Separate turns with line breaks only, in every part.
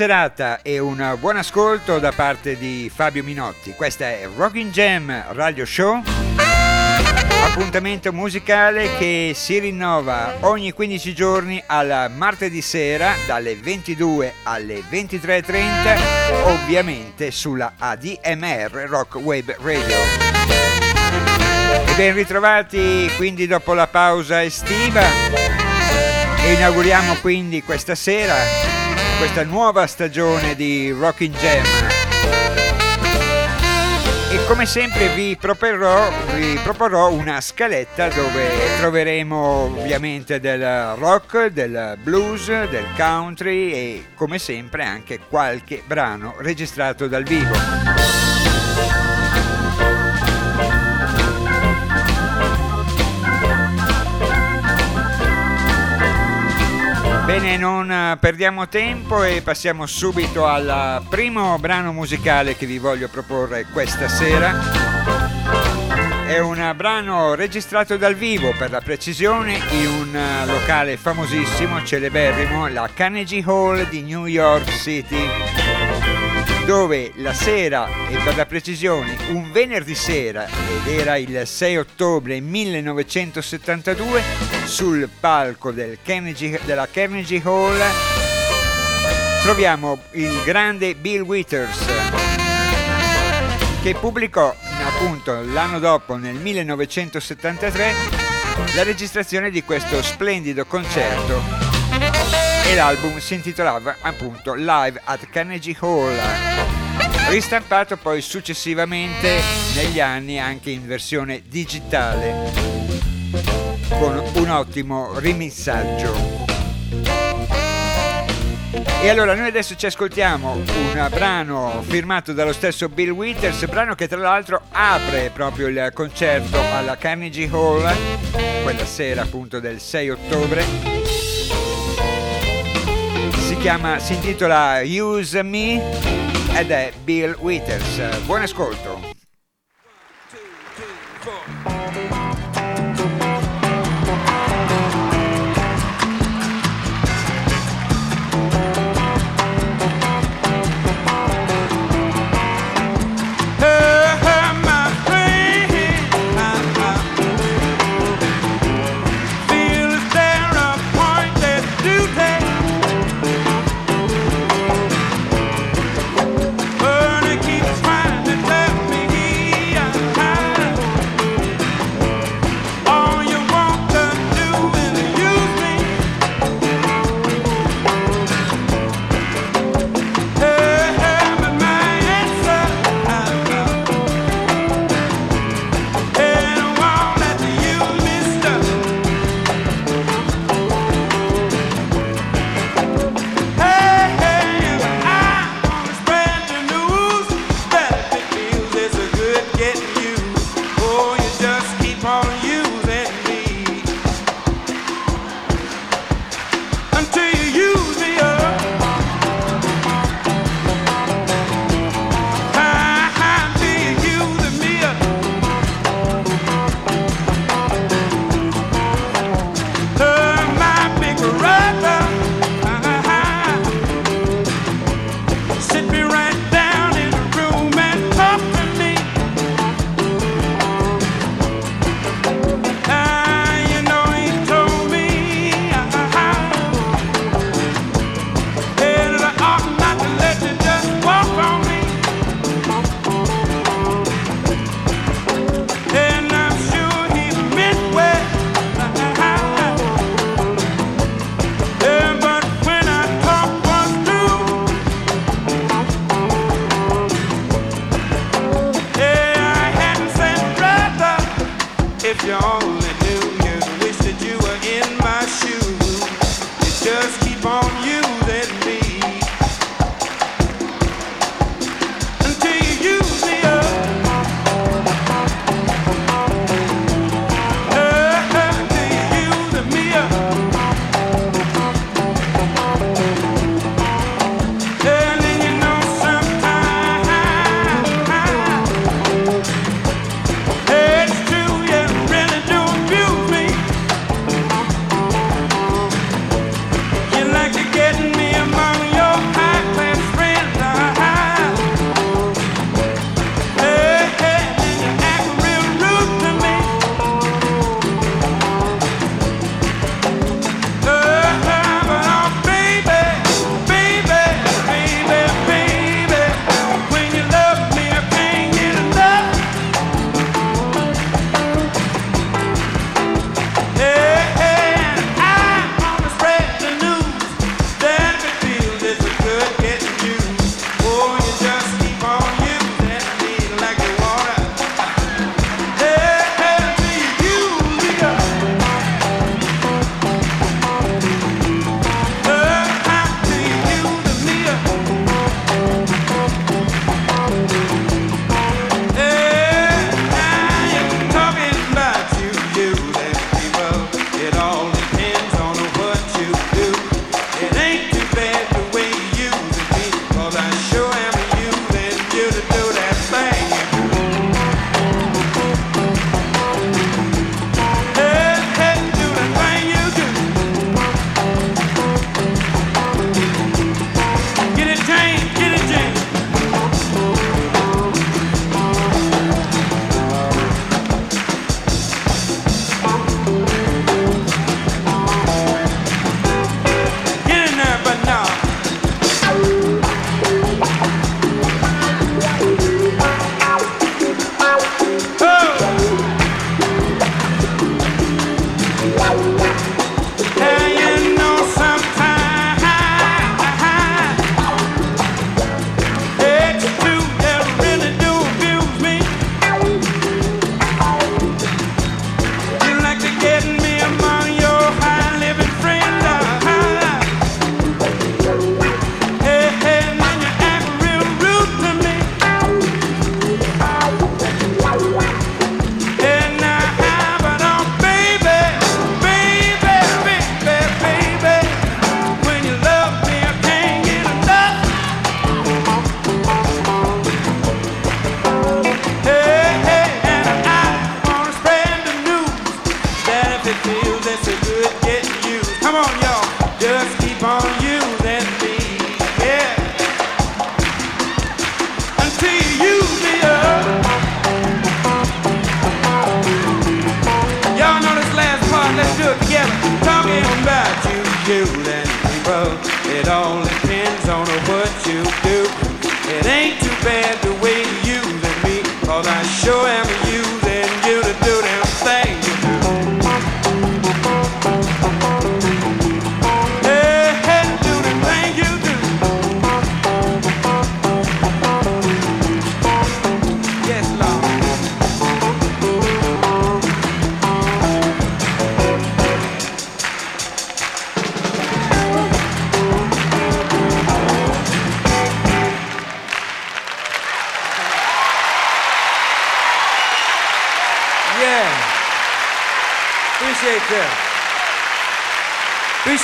Serata e un buon ascolto da parte di Fabio Minotti. Questa è Rocking Jam Radio Show. Appuntamento musicale che si rinnova ogni 15 giorni al martedì sera dalle 22 alle 23.30, ovviamente sulla ADMR Rock Web Radio. E ben ritrovati quindi dopo la pausa estiva e inauguriamo quindi questa sera questa nuova stagione di Rocking Jam. E come sempre vi proporrò, vi proporrò una scaletta dove troveremo ovviamente del rock, del blues, del country e come sempre anche qualche brano registrato dal vivo. Bene, non eh, perdiamo tempo e passiamo subito al primo brano musicale che vi voglio proporre questa sera. È un brano registrato dal vivo, per la precisione, in un eh, locale famosissimo, celeberrimo, la Carnegie Hall di New York City dove la sera, e per la precisione un venerdì sera, ed era il 6 ottobre 1972, sul palco del Carnegie, della Carnegie Hall troviamo il grande Bill Withers che pubblicò appunto l'anno dopo nel 1973 la registrazione di questo splendido concerto e l'album si intitolava appunto Live at Carnegie Hall. Ristampato poi successivamente negli anni anche in versione digitale con un ottimo rimissaggio. E allora noi adesso ci ascoltiamo un brano firmato dallo stesso Bill Withers, brano che tra l'altro apre proprio il concerto alla Carnegie Hall, quella sera appunto del 6 ottobre chiama, si intitola Use Me ed è Bill Withers. Buon ascolto.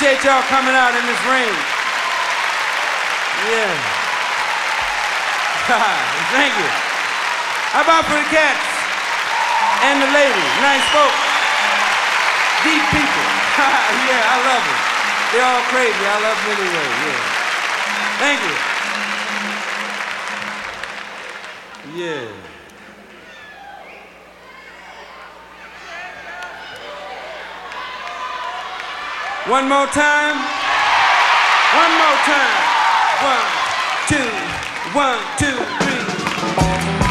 Appreciate y'all coming out in this rain. Yeah. Thank you. How about for the cats and the ladies? Nice folks. Deep people. yeah, I love them. They're all crazy. I love them anyway. Yeah. Thank you. Yeah. One more time. One more time. One, two, one, two, three.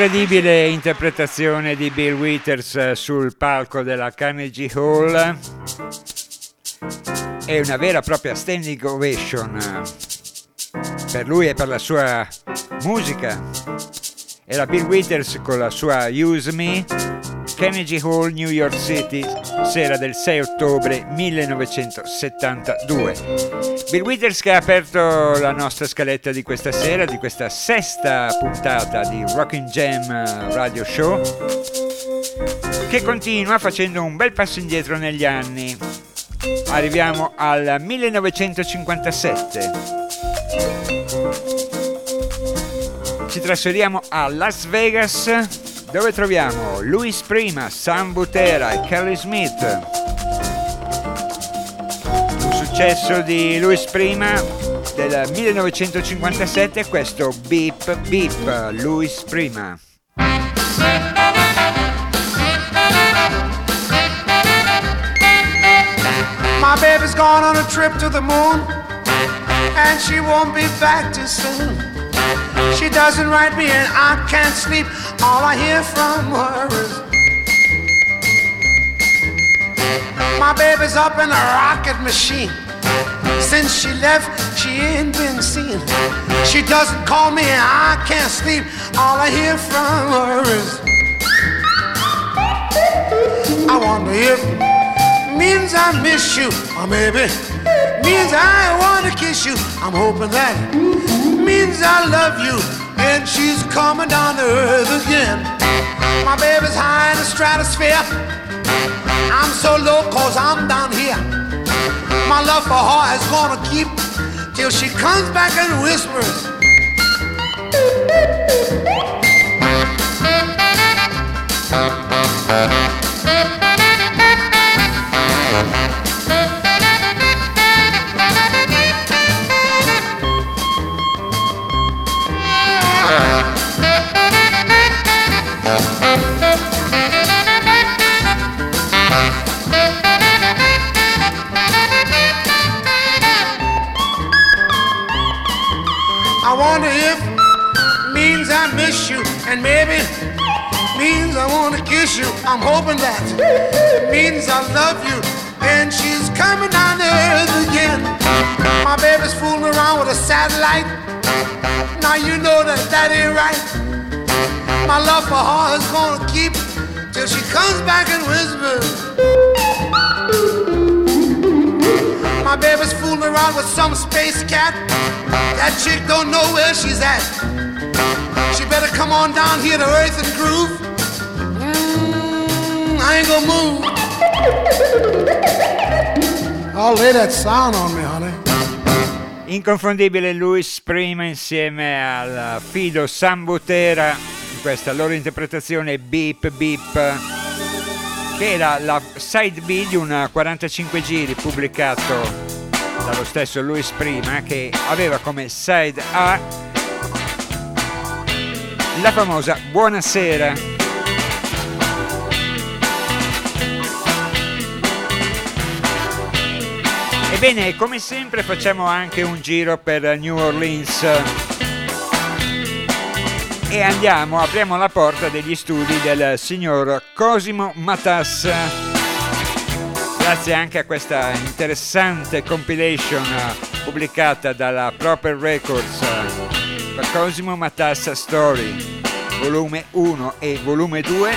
Incredibile interpretazione di Bill Withers eh, sul palco della Carnegie Hall. È una vera e propria standing ovation eh, per lui e per la sua musica. Era Bill Withers con la sua Use Me, Carnegie Hall, New York City, sera del 6 ottobre 1972. Bill Withers che ha aperto la nostra scaletta di questa sera, di questa sesta puntata di Rockin' Jam Radio Show, che continua facendo un bel passo indietro negli anni. Arriviamo al 1957. Ci trasferiamo a Las Vegas dove troviamo Luis Prima, Sam Butera e Kelly Smith. Un successo di Luis Prima del 1957 è questo Beep Beep, Luis Prima.
My baby's gone on a trip to the moon, and she won't be back too soon. She doesn't write me, and I can't sleep. All I hear from her is my baby's up in a rocket machine. Since she left, she ain't been seen. She doesn't call me, and I can't sleep. All I hear from her is I wonder if means I miss you, oh maybe means I wanna kiss you. I'm hoping that means I love you, and she's coming down to earth again. My baby's high in the stratosphere. I'm so low cause I'm down here. My love for her is gonna keep till she comes back and whispers. wonder if means I miss you, and maybe means I wanna kiss you. I'm hoping that means I love you, and she's coming down to earth again. My baby's fooling around with a satellite. Now you know that that ain't right. My love for her is gonna keep till she comes back and whispers. My baby's fooling around with some space cat. That chick don't know where she's at. She better come on down here to Earth and groove. Mm, I ain't gonna move. I'll lay that sound on me, honey.
Inconfondibile Louis Prima insieme al fido Sam Butera in questa loro interpretazione Beep Beep che era la side B di un 45 giri pubblicato dallo stesso Louis Prima che aveva come side A la famosa Buonasera. Ebbene, come sempre facciamo anche un giro per New Orleans e andiamo, apriamo la porta degli studi del signor Cosimo Matas. Grazie anche a questa interessante compilation pubblicata dalla Proper Records per Cosimo Matas Story, volume 1 e volume 2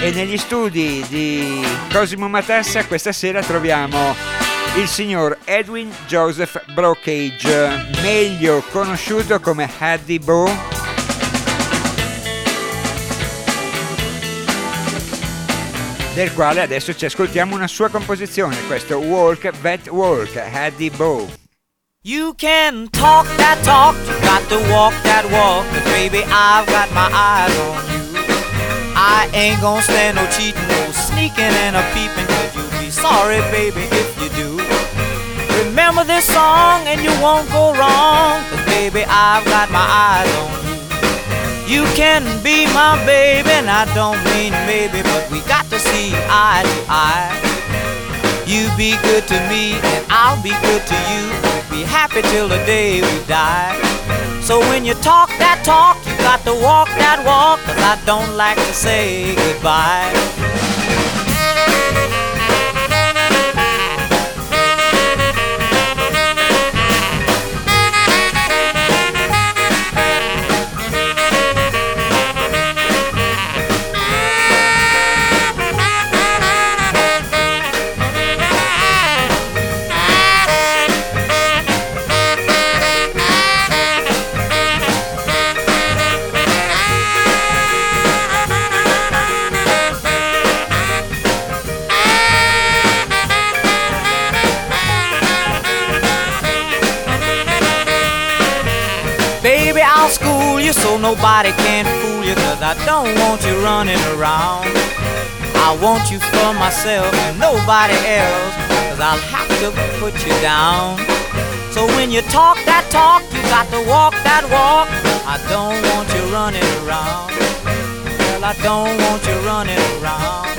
e negli studi di Cosimo Matassa questa sera troviamo il signor Edwin Joseph Brocage, meglio conosciuto come Haddy Bo. del quale adesso ci ascoltiamo una sua composizione, questo Walk That Walk, Haddy Bo.
You can talk that talk, you got to walk that walk, baby, I've got my eyes on you. I ain't gonna stand no cheating, no sneaking and a peeping, cause you'll be sorry, baby, if you do. Remember this song and you won't go wrong, cause baby, I've got my eyes on you. You can be my baby, and I don't mean maybe, but we got to see eye to eye. You be good to me, and I'll be good to you. We'll be happy till the day we die. So when you talk that talk, you got to walk that walk, cause I don't like to say goodbye. You so nobody can fool you, cause I don't want you running around. I want you for myself and nobody else, cause I'll have to put you down. So when you talk that talk, you got to walk that walk. I don't want you running around. Well, I don't want you running around.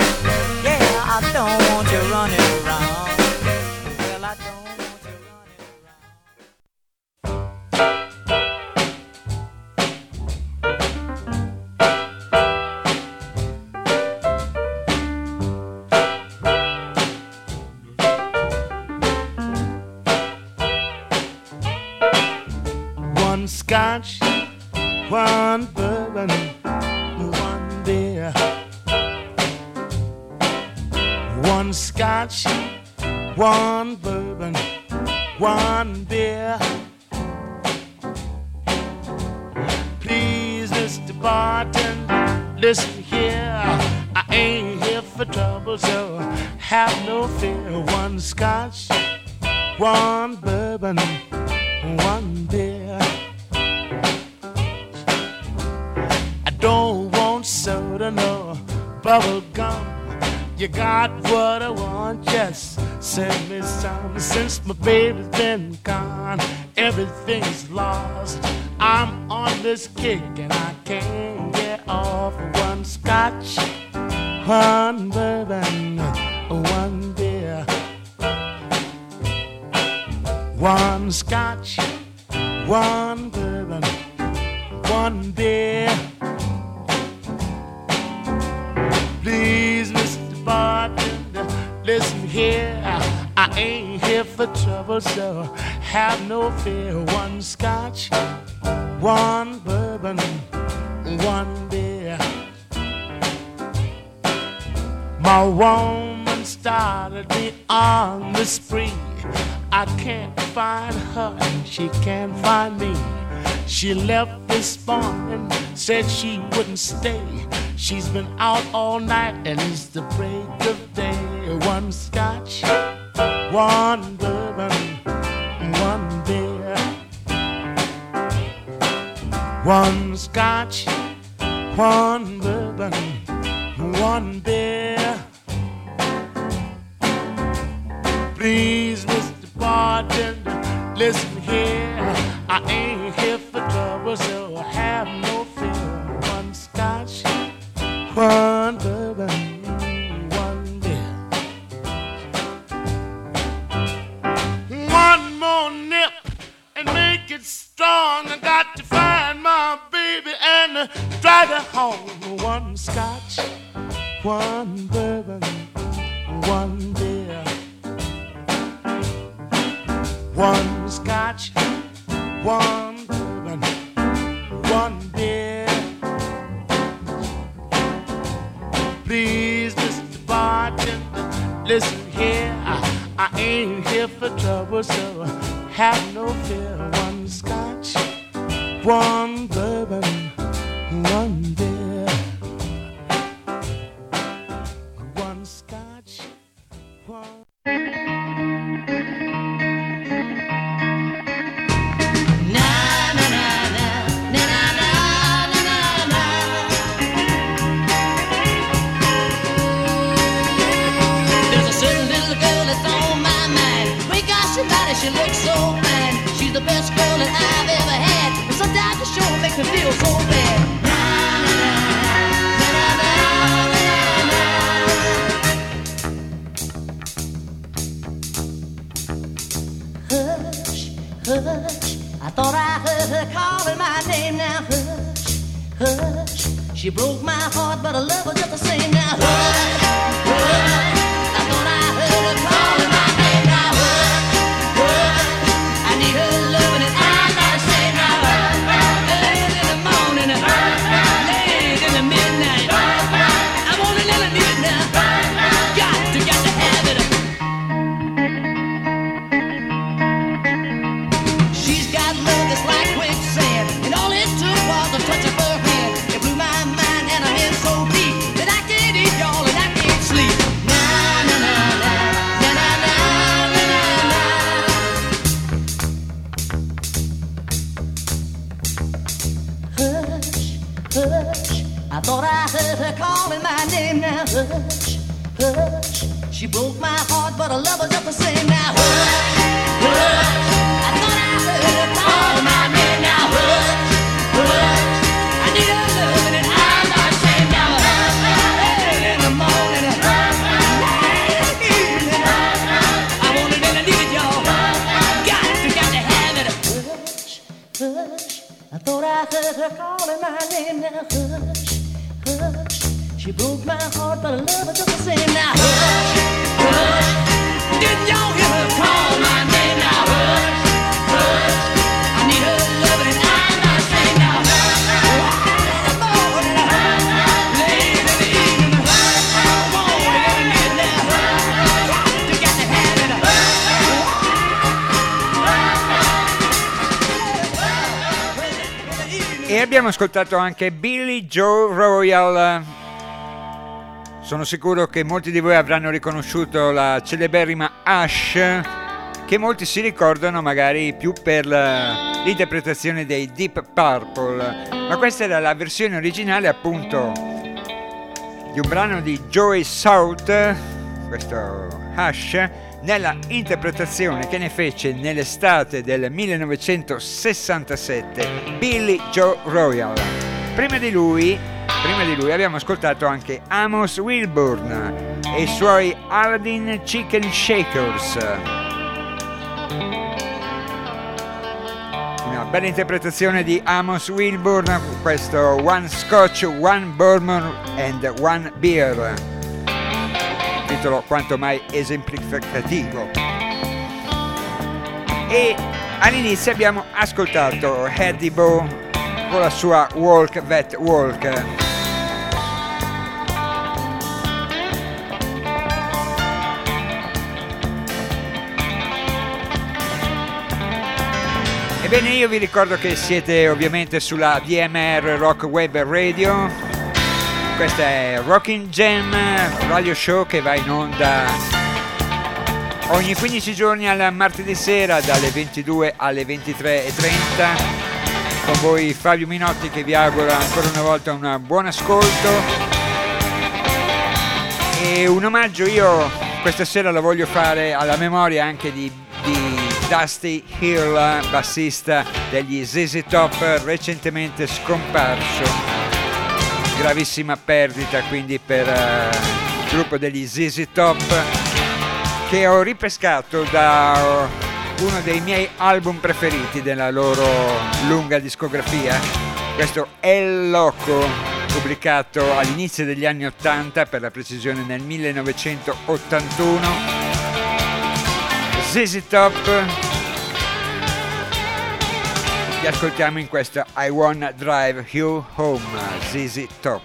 stay. She's been out all night and needs to pray. please, Mr. Bartender, listen here. I, I ain't here for trouble, so have no fear. One scotch, one bourbon.
Ascoltato anche Billy Joe Royal. Sono sicuro che molti di voi avranno riconosciuto la celeberrima Ash, che molti si ricordano magari più per l'interpretazione dei Deep Purple, ma questa era la versione originale appunto di un brano di Joey South, questo Ash, nella interpretazione che ne fece nell'estate del 1967 Billy Joe Royal. Prima di lui, prima di lui abbiamo ascoltato anche Amos Wilburn e i suoi Aladdin Chicken Shakers. Una bella interpretazione di Amos Wilburn, questo One Scotch, One Bourbon and One Beer titolo quanto mai esemplificativo. E all'inizio abbiamo ascoltato Eddie Bow con la sua Walk That Walk. Ebbene io vi ricordo che siete ovviamente sulla DMR Rock Web Radio questa è Rocking Jam radio show che va in onda ogni 15 giorni al martedì sera dalle 22 alle 23.30 con voi Fabio Minotti che vi augura ancora una volta un buon ascolto. E un omaggio io questa sera lo voglio fare alla memoria anche di, di Dusty Hill bassista degli ZZ Top recentemente scomparso gravissima perdita quindi per uh, il gruppo degli ZZ Top che ho ripescato da uno dei miei album preferiti della loro lunga discografia. Questo El Loco pubblicato all'inizio degli anni 80 per la precisione nel 1981 ZZ Top li ascoltiamo in questa I Wanna Drive You Home, ZZ Top.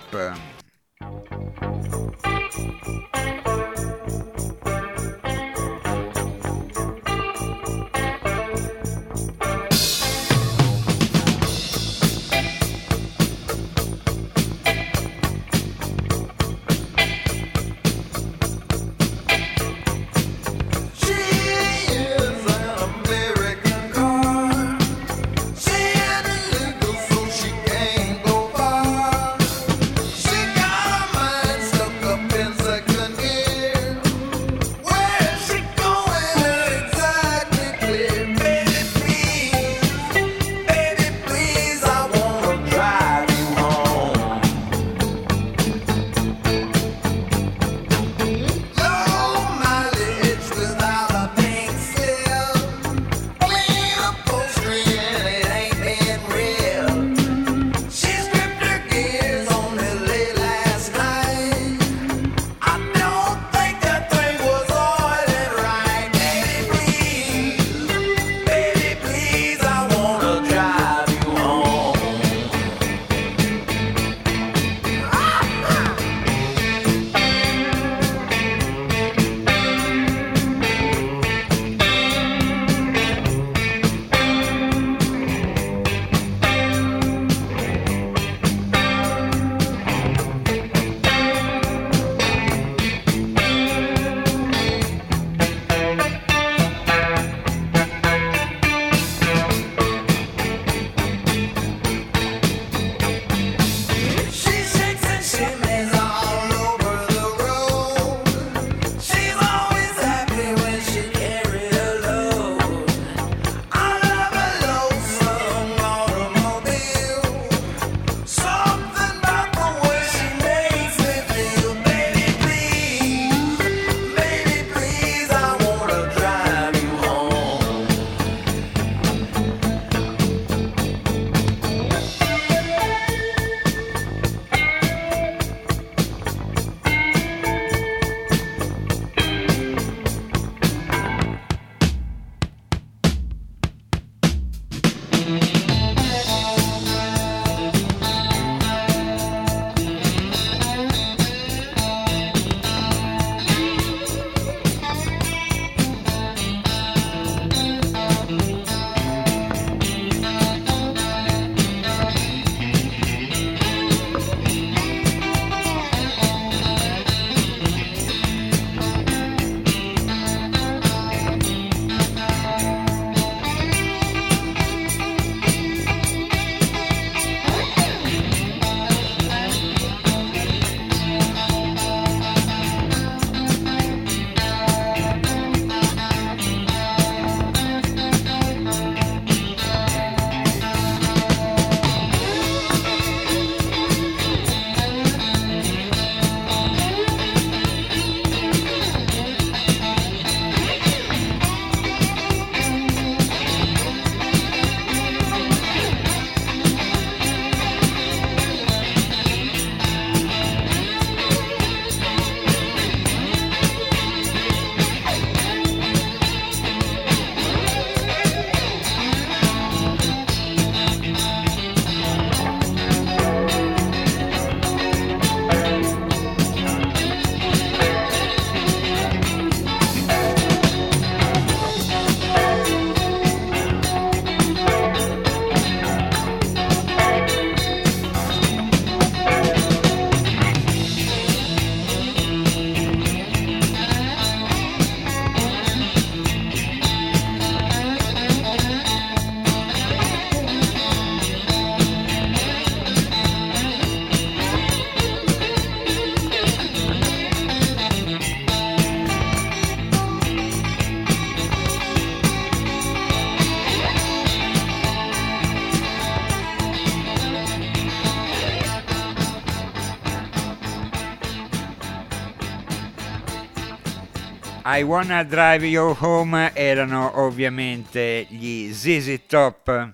I Wanna Drive You Home erano ovviamente gli ZZ Top.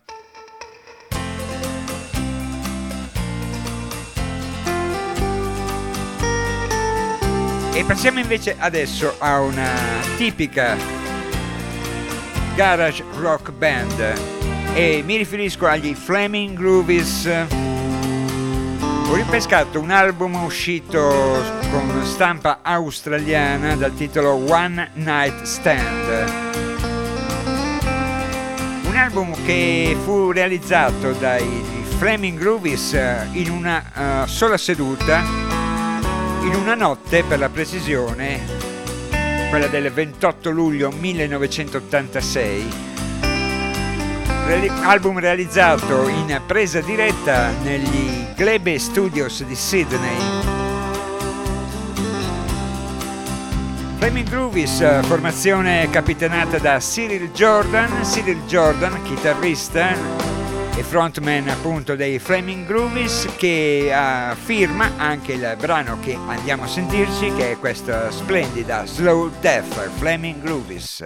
E passiamo invece adesso a una tipica garage rock band e mi riferisco agli Flaming Groovies. Ho ripescato un album uscito con stampa australiana dal titolo One Night Stand. Un album che fu realizzato dai Flaming Groovies in una uh, sola seduta in una notte per la precisione, quella del 28 luglio 1986, album realizzato in presa diretta negli Glebe Studios di Sydney. Flaming Groovies, formazione capitanata da Cyril Jordan, Cyril Jordan, chitarrista, e frontman appunto dei Flaming Groovies che uh, firma anche il brano che andiamo a sentirci che è questa splendida Slow Death Flaming Groovies.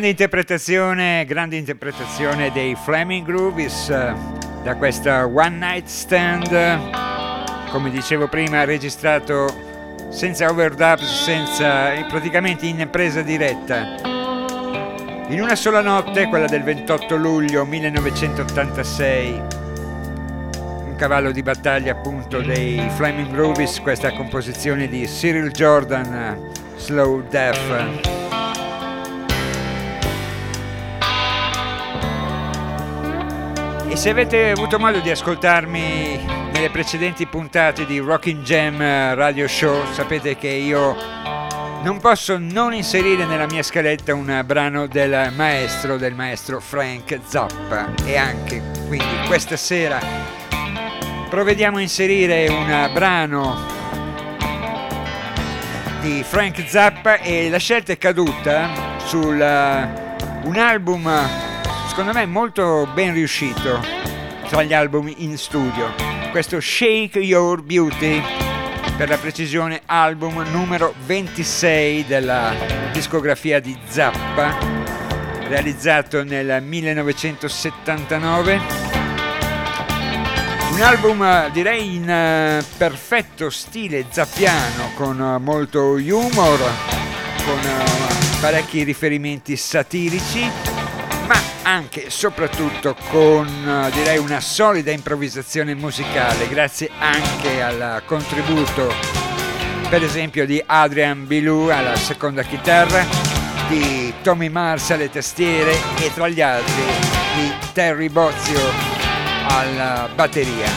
Grande interpretazione, grande interpretazione dei Flaming Groovies eh, da questa One Night Stand, come dicevo prima, registrato senza overdubs, senza, praticamente in presa diretta. In una sola notte, quella del 28 luglio 1986, un cavallo di battaglia appunto dei Flaming Groovies, questa composizione di Cyril Jordan, Slow Death. Se avete avuto modo di ascoltarmi nelle precedenti puntate di Rocking Jam Radio Show, sapete che io non posso non inserire nella mia scaletta un brano del maestro, del maestro Frank Zappa. E anche quindi questa sera provvediamo a inserire un brano di Frank Zappa e la scelta è caduta su un album secondo me molto ben riuscito tra gli album in studio. Questo Shake Your Beauty, per la precisione album numero 26 della discografia di Zappa, realizzato nel 1979. Un album direi in uh, perfetto stile zappiano, con uh, molto humor, con uh, parecchi riferimenti satirici anche e soprattutto con eh, direi una solida improvvisazione musicale, grazie anche al contributo per esempio di Adrian Bilou alla seconda chitarra, di Tommy Mars alle tastiere e tra gli altri di Terry Bozio alla batteria.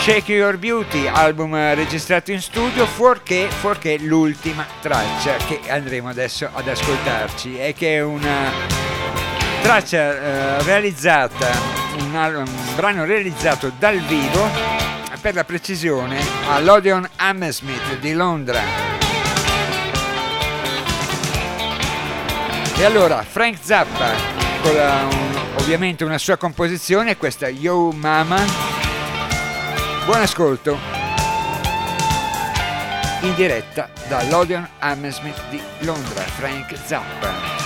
Shake Your Beauty, album registrato in studio, fuorché, fuorché l'ultima traccia che andremo adesso ad ascoltarci e che è una traccia eh, realizzata, un, un, brano realizzato dal vivo, per la precisione, all'Odeon Hammersmith di Londra. E allora, Frank Zappa, con la, un, ovviamente una sua composizione, questa Yo Mama. Buon ascolto in diretta dall'Odeon Hammersmith di Londra, Frank Zappa.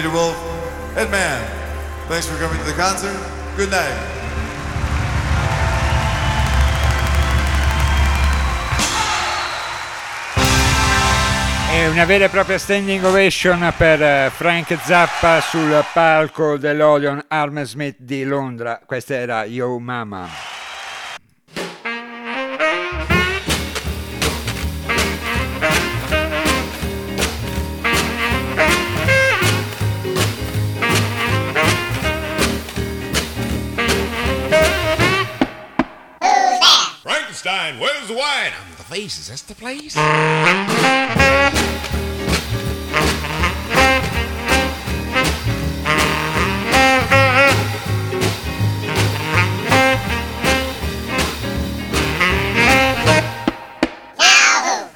Peter Wolf, Ed Mann. Thanks for coming to the concert. Good night.
È una vera e propria standing ovation per eh, Frank Zappa sul palco dell'Odeon Hammersmith di Londra. Questa era Yo Mama.
Face. Is this the place?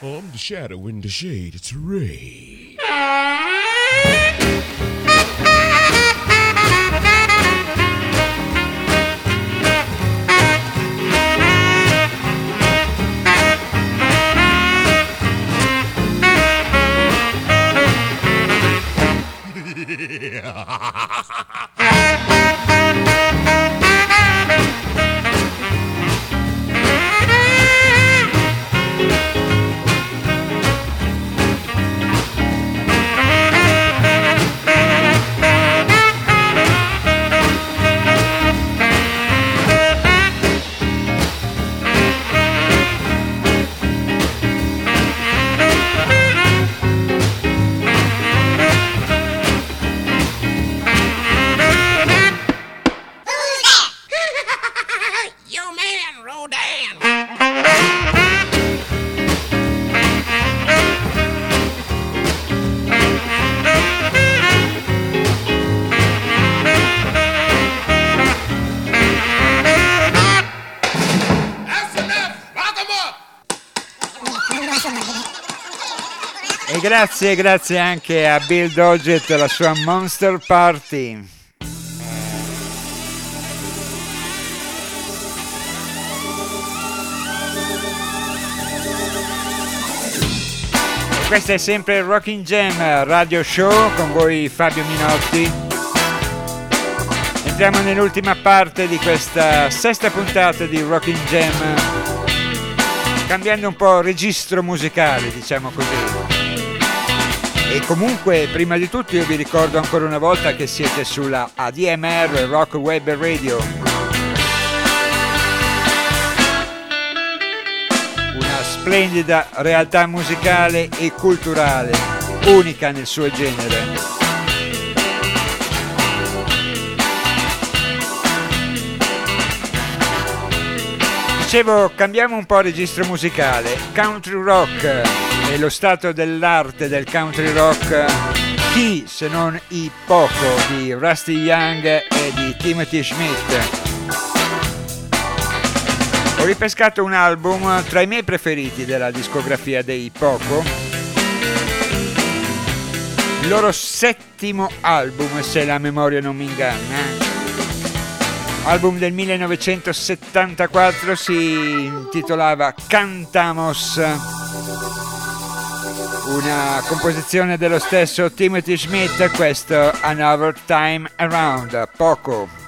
I'm the shadow in the shade. It's Ray.
Grazie, grazie anche a Bill Doggett e la sua Monster Party. Questo è sempre il Rocking Jam Radio Show con voi Fabio Minotti. Entriamo nell'ultima parte di questa sesta puntata di Rocking Jam cambiando un po' registro musicale, diciamo così. E comunque, prima di tutto, io vi ricordo ancora una volta che siete sulla ADMR Rock Web Radio. Una splendida realtà musicale e culturale, unica nel suo genere. Dicevo, cambiamo un po' registro musicale. Country rock e lo stato dell'arte del country rock. Chi se non i poco di Rusty Young e di Timothy Schmidt. Ho ripescato un album tra i miei preferiti della discografia dei Poco. Il loro settimo album, se la memoria non mi inganna. album del 1974 si intitolava Cantamos, una composizione dello stesso Timothy Schmidt, questo Another Time Around, poco.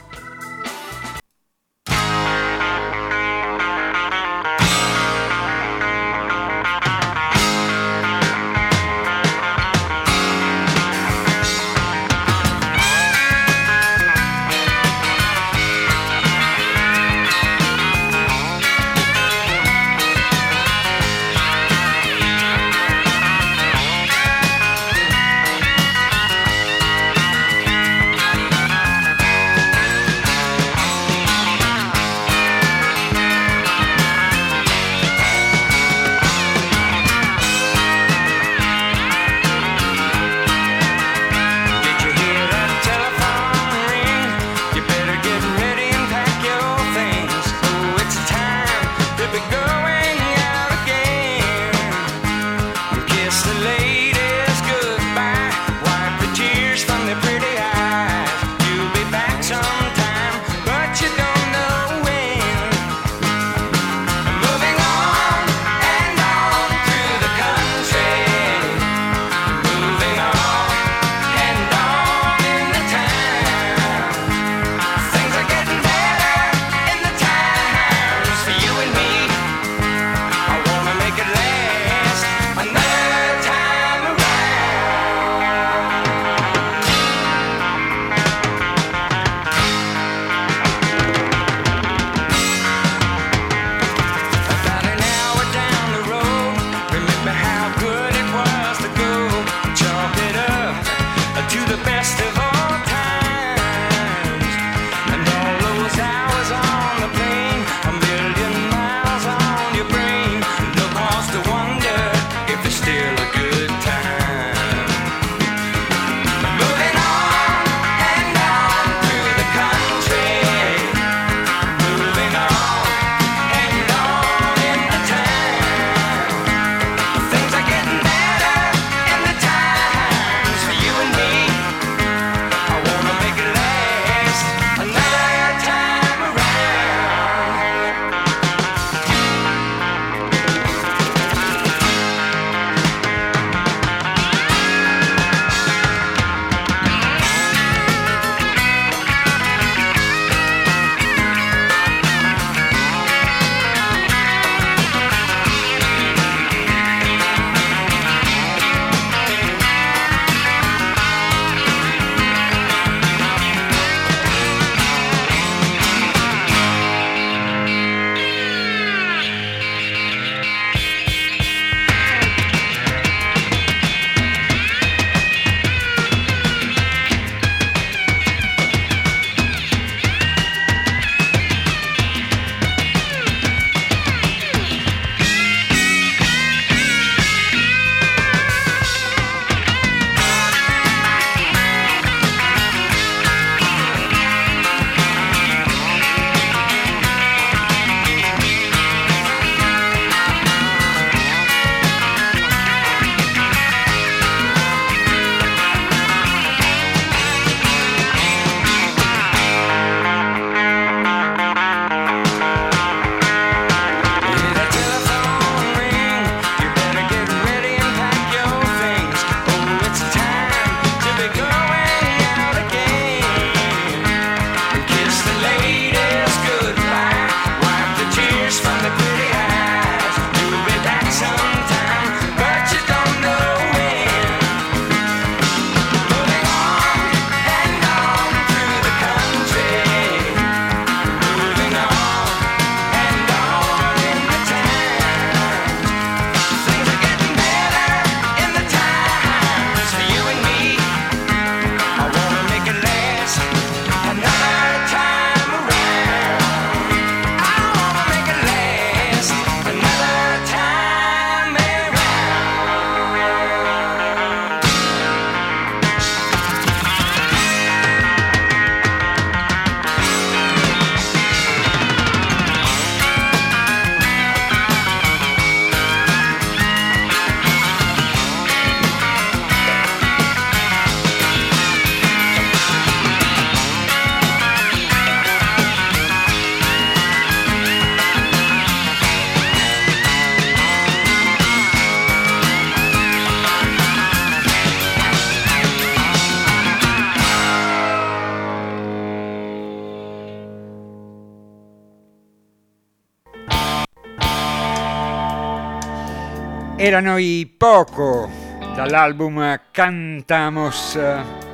Erano i Poco dall'album Cantamos.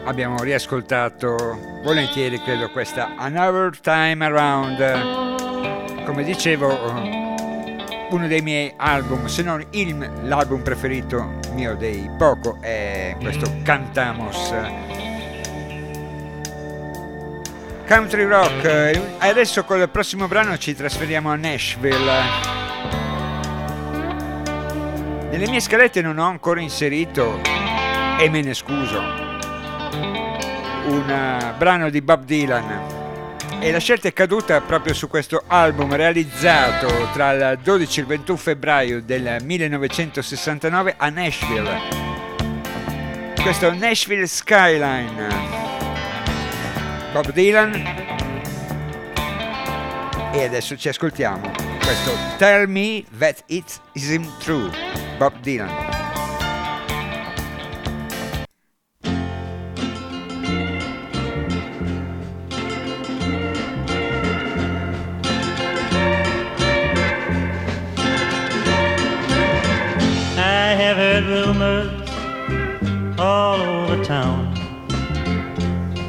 Abbiamo riascoltato volentieri, credo, questa Another Time Around. Come dicevo, uno dei miei album, se non il, l'album preferito mio dei Poco è questo Cantamos. Country Rock. E adesso con il prossimo brano ci trasferiamo a Nashville. Nelle mie scalette non ho ancora inserito, e me ne scuso, un eh, brano di Bob Dylan. E la scelta è caduta proprio su questo album realizzato tra il 12 e il 21 febbraio del 1969 a Nashville. Questo Nashville Skyline. Bob Dylan. E adesso ci ascoltiamo questo Tell Me That It Isn't True. Bob Dylan.
I have heard rumors all over town.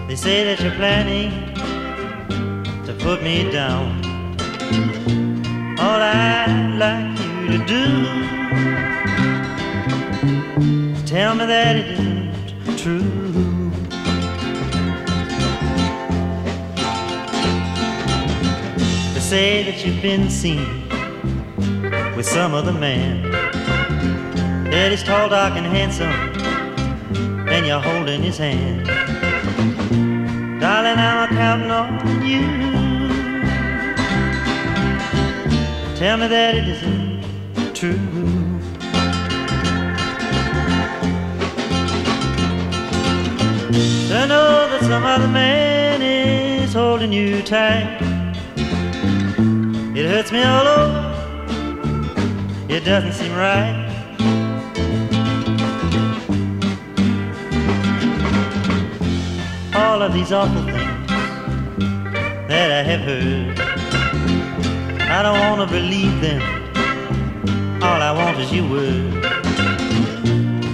They say that you're planning to put me down. All I'd like you to do is tell me that it isn't true. They say that you've been seen with some other man. That he's tall, dark, and handsome, and you're holding his hand. Darling, I'm counting on you. Tell me that it isn't true. I know that some other man is holding you tight. It hurts me all over. It doesn't seem right. All of these awful things that I have heard. I don't want to believe them. All I want is your word.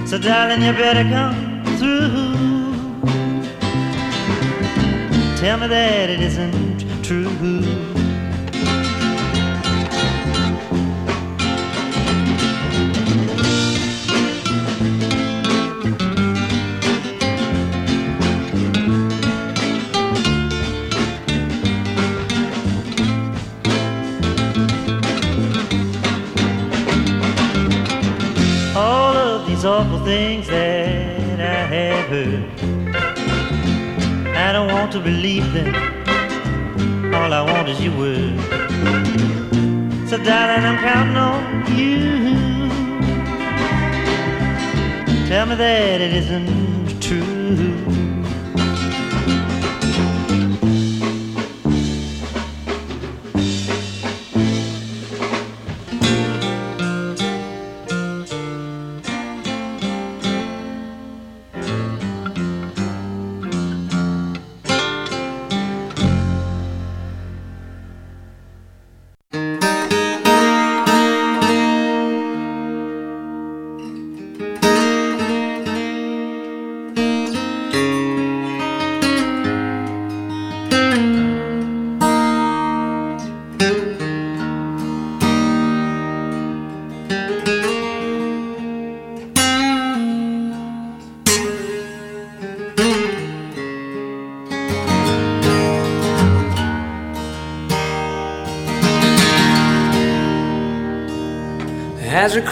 So, darling, you better come through. Tell me that it isn't true. These awful things that I have heard. I don't want to believe them. All I want is your word. So, darling, I'm counting on you. Tell me that it isn't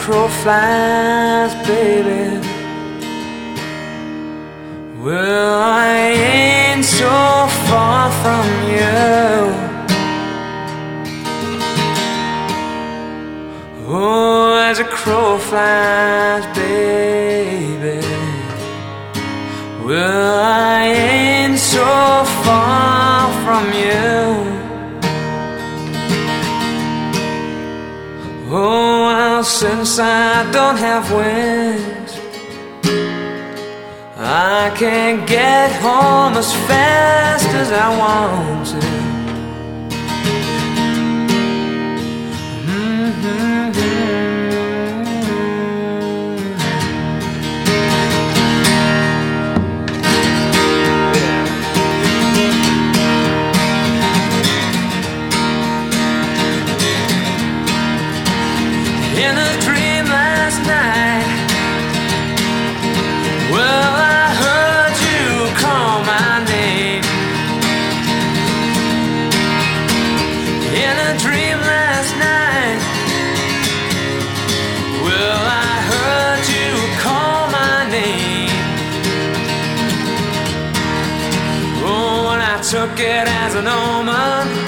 As it as an omen.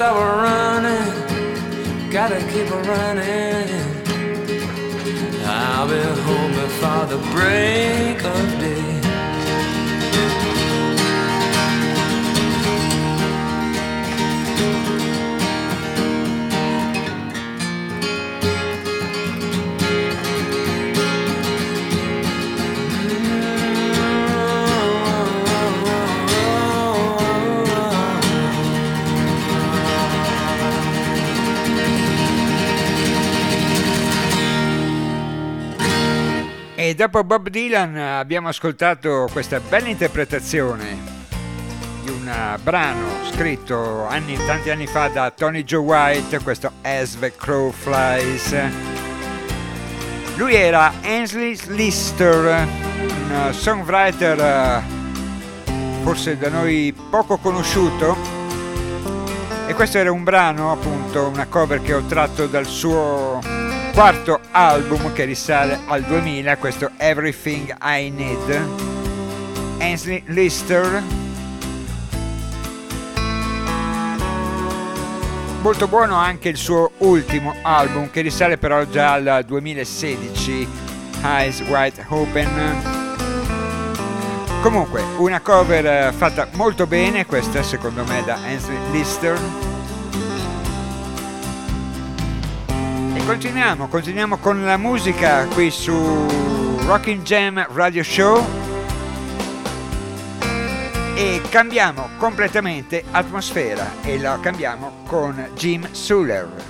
Stop running, gotta keep running. I'll be home before the break of day.
Dopo Bob Dylan abbiamo ascoltato questa bella interpretazione di un eh, brano scritto anni- tanti anni fa da Tony Joe White, questo As the Crow Flies. Lui era Ainsley Lister, un eh, songwriter eh, forse da noi poco conosciuto. E questo era un brano, appunto, una cover che ho tratto dal suo quarto album che risale al 2000, questo Everything I Need. Ainsley Lister. Molto buono anche il suo ultimo album che risale però già al 2016, Eyes Wide Open. Comunque, una cover eh, fatta molto bene, questa secondo me da Ainsley Lister. Continuiamo, continuiamo con la musica qui su Rocking Jam Radio Show e cambiamo completamente atmosfera e la cambiamo con Jim Suller.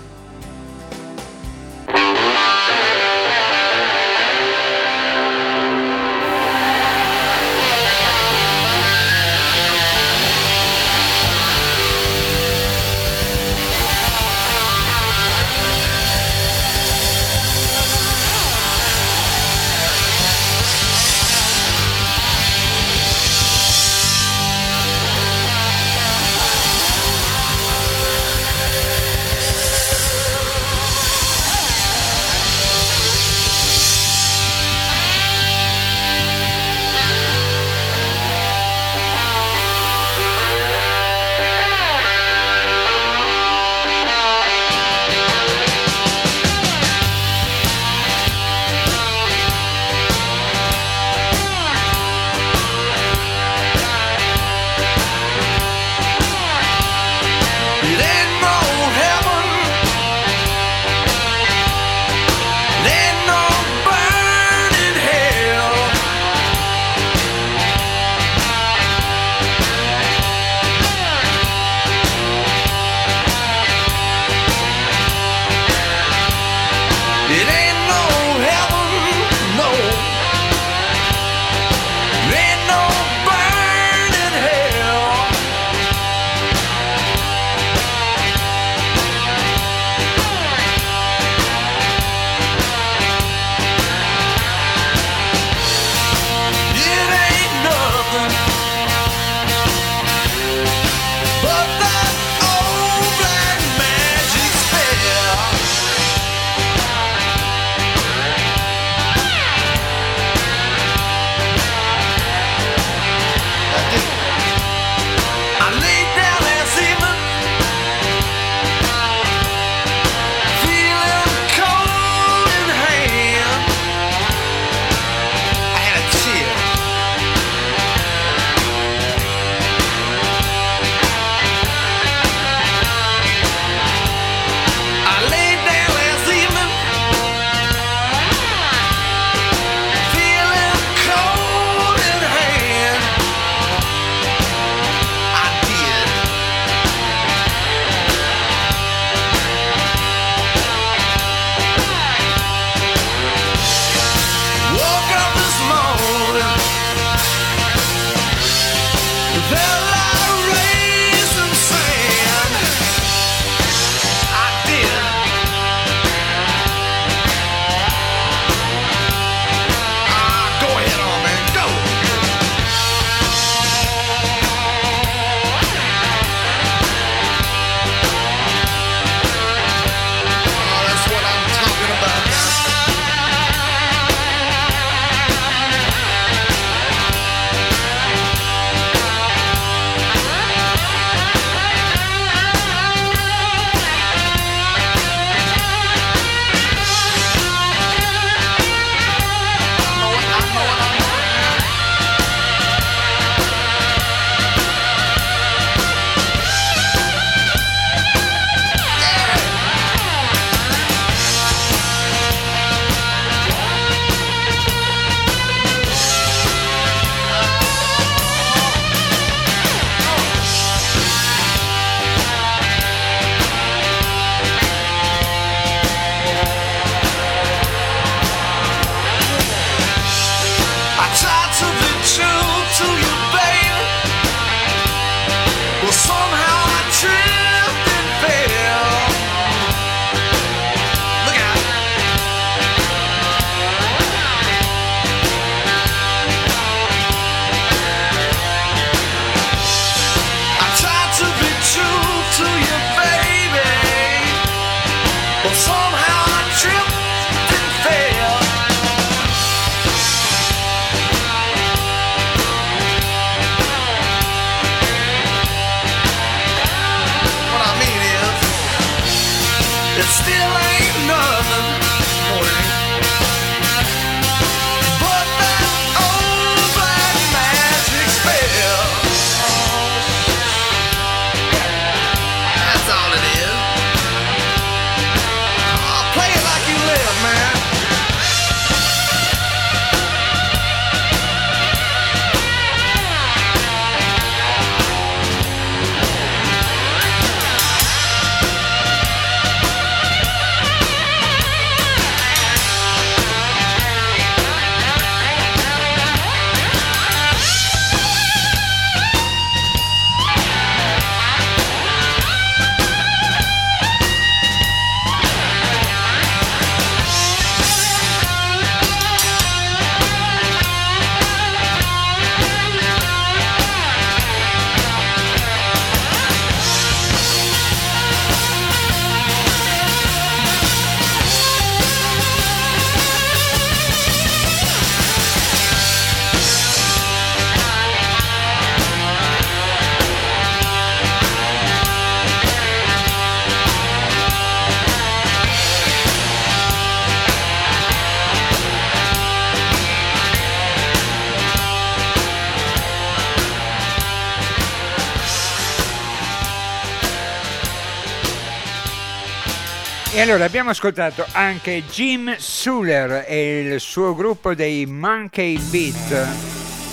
Allora abbiamo ascoltato anche Jim Suller e il suo gruppo dei Monkey Beat.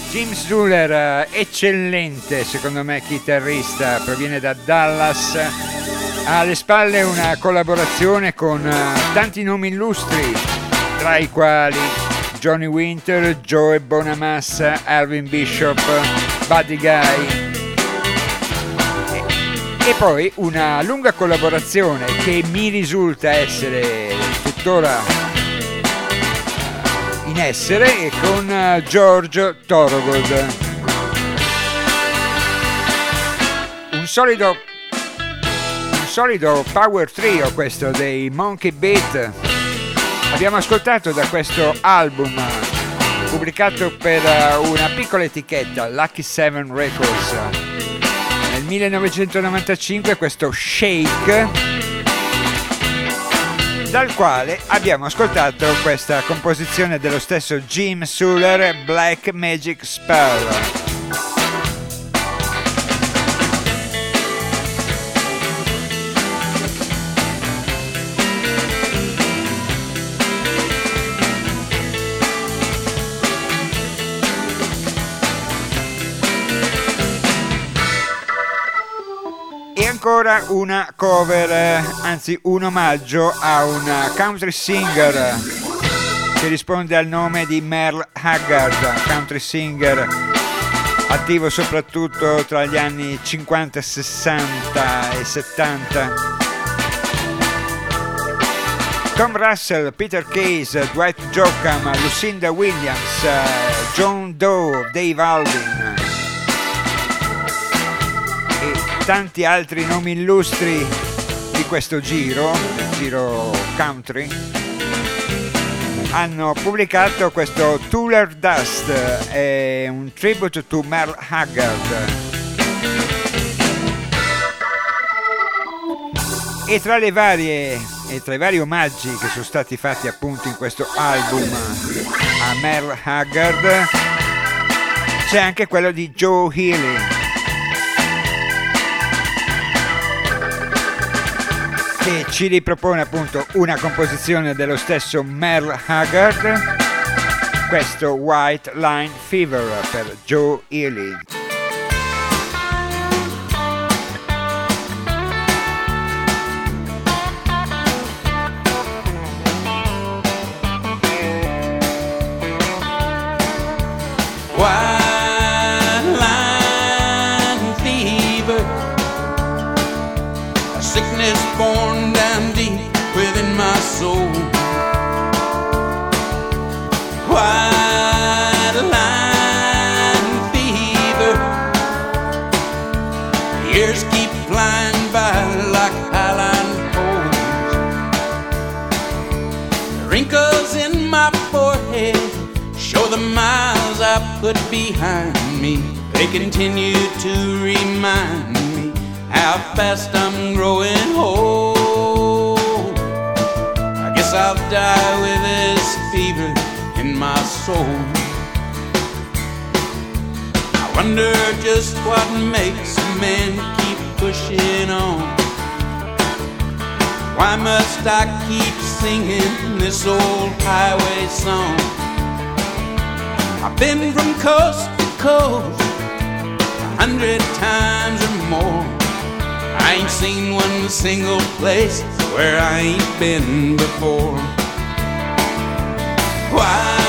Jim Suller, eh, eccellente secondo me chitarrista, proviene da Dallas, ha alle spalle una collaborazione con eh, tanti nomi illustri, tra i quali Johnny Winter, Joe Bonamassa, Alvin Bishop, Buddy Guy, e poi una lunga collaborazione che mi risulta essere tuttora in essere con eh, George Thorogood. Un solido, un solido power trio questo dei Monkey Beat. Abbiamo ascoltato da questo album pubblicato per eh, una piccola etichetta, Lucky Seven Records 1995 questo Shake dal quale abbiamo ascoltato questa composizione dello stesso Jim Suller Black Magic Spell. Ancora una cover, anzi un omaggio a un country singer che risponde al nome di Merle Haggard, country singer attivo soprattutto tra gli anni 50, 60 e 70. Tom Russell, Peter Case, Dwight Jocham, Lucinda Williams, John Doe, Dave Alvin tanti altri nomi illustri di questo giro, giro country, hanno pubblicato questo Tuller Dust, è un tribute to Merle Haggard. E tra, le varie, e tra i vari omaggi che sono stati fatti appunto in questo album a Merle Haggard c'è anche quello di Joe Healy che ci ripropone appunto una composizione dello stesso Merle Haggard, questo White Line Fever per Joe Ely.
Put behind me, they continue to remind me how fast I'm growing old. I guess I'll die with this fever in my soul. I wonder just what makes a man keep pushing on. Why must I keep singing this old highway song? I've been from coast to coast a hundred times or more. I ain't seen one single place where I ain't been before. White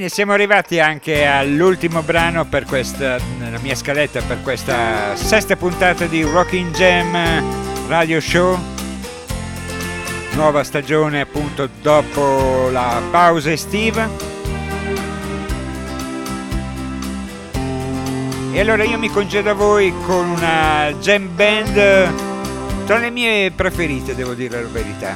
Bene, siamo arrivati anche all'ultimo brano per questa, nella mia scaletta per questa sesta puntata di Rocking Jam Radio Show. Nuova stagione appunto dopo la pausa estiva. E allora io mi congedo a voi con una jam band tra le mie preferite, devo dire la verità.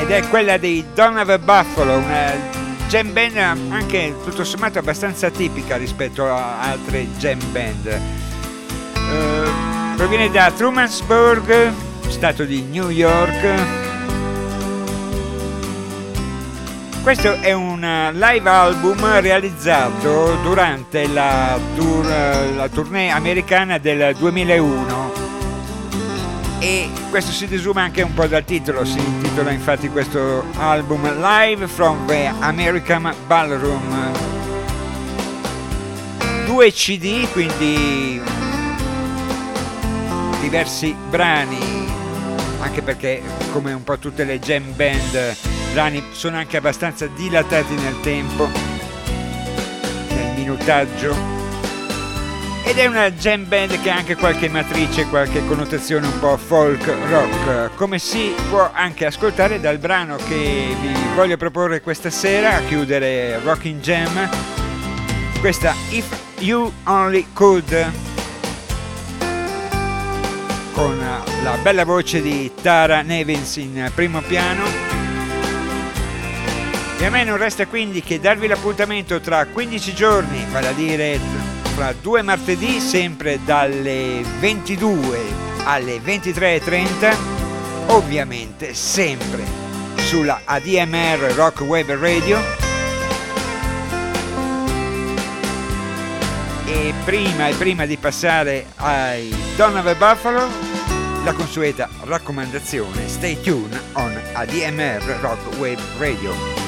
Ed è quella dei Don't Have a Buffalo, una jam band anche tutto sommato abbastanza tipica rispetto a altre jam band. Eh, proviene da Trumansburg, stato di New York. Questo è un live album realizzato durante la, tour, la tournée americana del 2001 e questo si desuma anche un po' dal titolo, si intitola infatti questo album Live from the American Ballroom. Due CD, quindi diversi brani, anche perché come un po' tutte le jam band, brani sono anche abbastanza dilatati nel tempo, nel minutaggio ed è una jam band che ha anche qualche matrice, qualche connotazione un po' folk rock, come si può anche ascoltare dal brano che vi voglio proporre questa sera a chiudere Rocking Jam, questa If You Only Could, con la bella voce di Tara Nevins in primo piano. E a me non resta quindi che darvi l'appuntamento tra 15 giorni, vale a dire fra due martedì, sempre dalle 22 alle 23.30, ovviamente sempre sulla ADMR Rock Web Radio. E prima e prima di passare ai Don of a Buffalo, la consueta raccomandazione, stay tuned on ADMR Rock Web Radio.